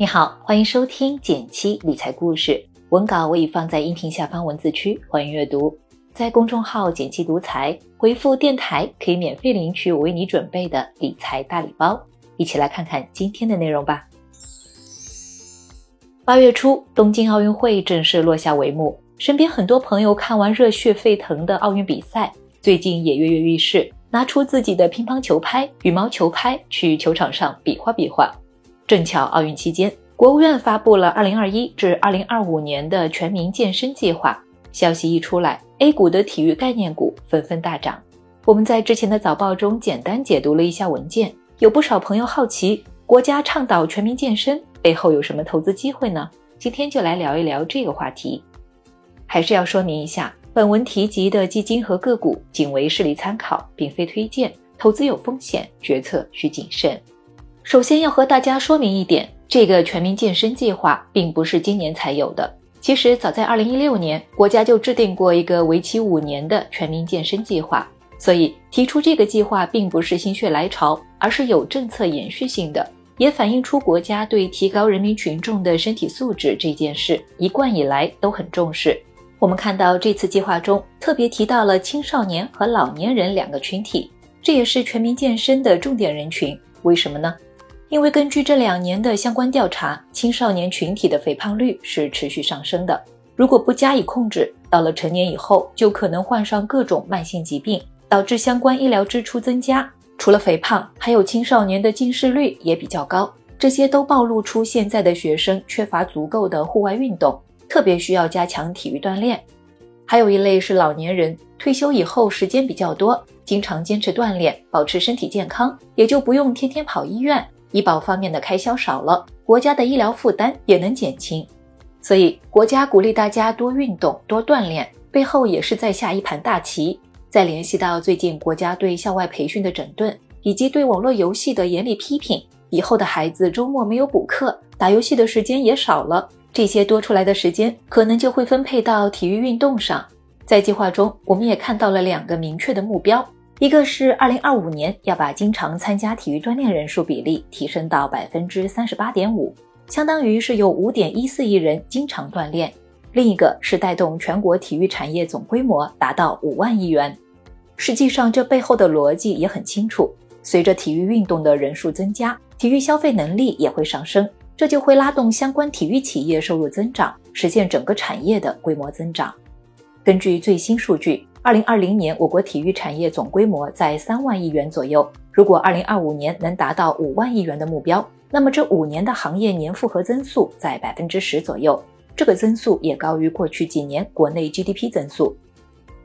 你好，欢迎收听减七理财故事，文稿我已放在音频下方文字区，欢迎阅读。在公众号“减七独裁，回复“电台”可以免费领取我为你准备的理财大礼包。一起来看看今天的内容吧。八月初，东京奥运会正式落下帷幕，身边很多朋友看完热血沸腾的奥运比赛，最近也跃跃欲试。拿出自己的乒乓球拍、羽毛球拍去球场上比划比划。正巧奥运期间，国务院发布了2021至2025年的全民健身计划。消息一出来，A 股的体育概念股纷纷大涨。我们在之前的早报中简单解读了一下文件，有不少朋友好奇，国家倡导全民健身背后有什么投资机会呢？今天就来聊一聊这个话题。还是要说明一下。本文提及的基金和个股仅为事例参考，并非推荐，投资有风险，决策需谨慎。首先要和大家说明一点，这个全民健身计划并不是今年才有的，其实早在2016年，国家就制定过一个为期五年的全民健身计划，所以提出这个计划并不是心血来潮，而是有政策延续性的，也反映出国家对提高人民群众的身体素质这件事一贯以来都很重视。我们看到这次计划中特别提到了青少年和老年人两个群体，这也是全民健身的重点人群。为什么呢？因为根据这两年的相关调查，青少年群体的肥胖率是持续上升的。如果不加以控制，到了成年以后就可能患上各种慢性疾病，导致相关医疗支出增加。除了肥胖，还有青少年的近视率也比较高，这些都暴露出现在的学生缺乏足够的户外运动。特别需要加强体育锻炼，还有一类是老年人，退休以后时间比较多，经常坚持锻炼，保持身体健康，也就不用天天跑医院，医保方面的开销少了，国家的医疗负担也能减轻。所以，国家鼓励大家多运动、多锻炼，背后也是在下一盘大棋。再联系到最近国家对校外培训的整顿，以及对网络游戏的严厉批评，以后的孩子周末没有补课，打游戏的时间也少了。这些多出来的时间可能就会分配到体育运动上。在计划中，我们也看到了两个明确的目标：一个是2025年要把经常参加体育锻炼人数比例提升到百分之三十八点五，相当于是有五点一四亿人经常锻炼；另一个是带动全国体育产业总规模达到五万亿元。实际上，这背后的逻辑也很清楚：随着体育运动的人数增加，体育消费能力也会上升。这就会拉动相关体育企业收入增长，实现整个产业的规模增长。根据最新数据，二零二零年我国体育产业总规模在三万亿元左右。如果二零二五年能达到五万亿元的目标，那么这五年的行业年复合增速在百分之十左右，这个增速也高于过去几年国内 GDP 增速。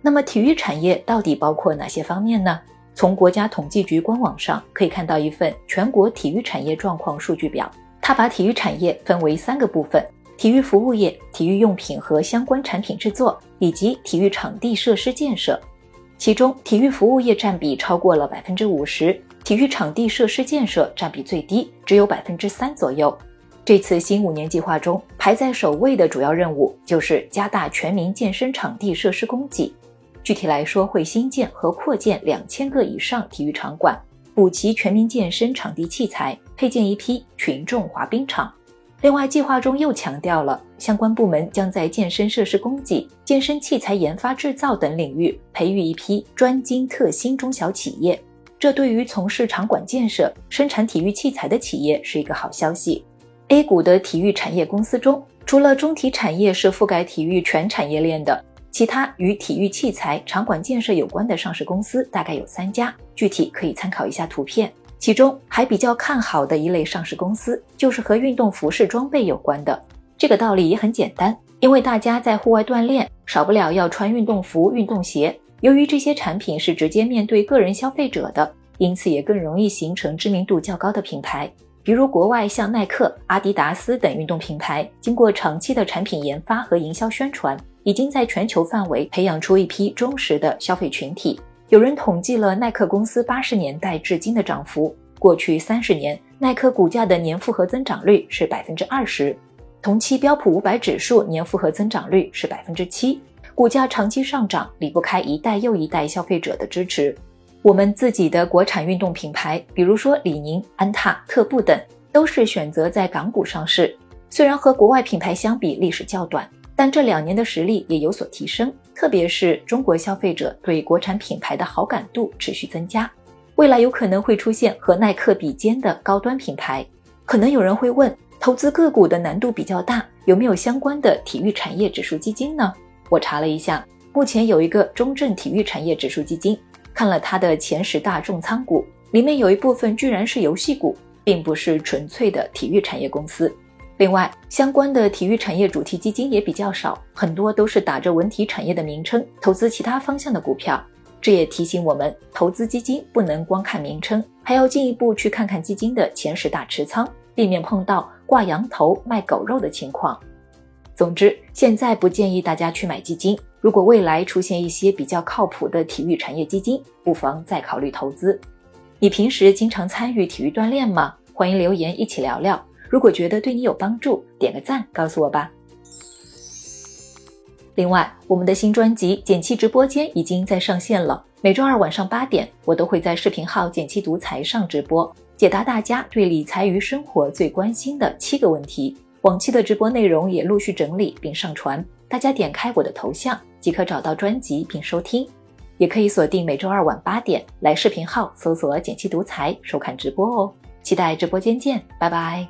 那么体育产业到底包括哪些方面呢？从国家统计局官网上可以看到一份全国体育产业状况数据表。它把体育产业分为三个部分：体育服务业、体育用品和相关产品制作，以及体育场地设施建设。其中，体育服务业占比超过了百分之五十，体育场地设施建设占比最低，只有百分之三左右。这次新五年计划中排在首位的主要任务就是加大全民健身场地设施供给。具体来说，会新建和扩建两千个以上体育场馆。补齐全民健身场地器材，配建一批群众滑冰场。另外，计划中又强调了相关部门将在健身设施供给、健身器材研发制造等领域培育一批专精特新中小企业。这对于从事场馆建设、生产体育器材的企业是一个好消息。A 股的体育产业公司中，除了中体产业是覆盖体育全产业链的。其他与体育器材、场馆建设有关的上市公司大概有三家，具体可以参考一下图片。其中还比较看好的一类上市公司，就是和运动服饰装备有关的。这个道理也很简单，因为大家在户外锻炼，少不了要穿运动服、运动鞋。由于这些产品是直接面对个人消费者的，因此也更容易形成知名度较高的品牌。比如国外像耐克、阿迪达斯等运动品牌，经过长期的产品研发和营销宣传。已经在全球范围培养出一批忠实的消费群体。有人统计了耐克公司八十年代至今的涨幅，过去三十年，耐克股价的年复合增长率是百分之二十，同期标普五百指数年复合增长率是百分之七，股价长期上涨离不开一代又一代消费者的支持。我们自己的国产运动品牌，比如说李宁、安踏、特步等，都是选择在港股上市。虽然和国外品牌相比历史较短，但这两年的实力也有所提升。特别是中国消费者对国产品牌的好感度持续增加，未来有可能会出现和耐克比肩的高端品牌。可能有人会问，投资个股的难度比较大，有没有相关的体育产业指数基金呢？我查了一下，目前有一个中证体育产业指数基金，看了它的前十大重仓股，里面有一部分居然是游戏股，并不是纯粹的体育产业公司。另外，相关的体育产业主题基金也比较少，很多都是打着文体产业的名称投资其他方向的股票。这也提醒我们，投资基金不能光看名称，还要进一步去看看基金的前十大持仓，避免碰到挂羊头卖狗肉的情况。总之，现在不建议大家去买基金。如果未来出现一些比较靠谱的体育产业基金，不妨再考虑投资。你平时经常参与体育锻炼吗？欢迎留言一起聊聊。如果觉得对你有帮助，点个赞告诉我吧。另外，我们的新专辑《简七直播间》已经在上线了，每周二晚上八点，我都会在视频号“简七独裁上直播，解答大家对理财与生活最关心的七个问题。往期的直播内容也陆续整理并上传，大家点开我的头像即可找到专辑并收听，也可以锁定每周二晚八点来视频号搜索“简七独裁收看直播哦。期待直播间见，拜拜。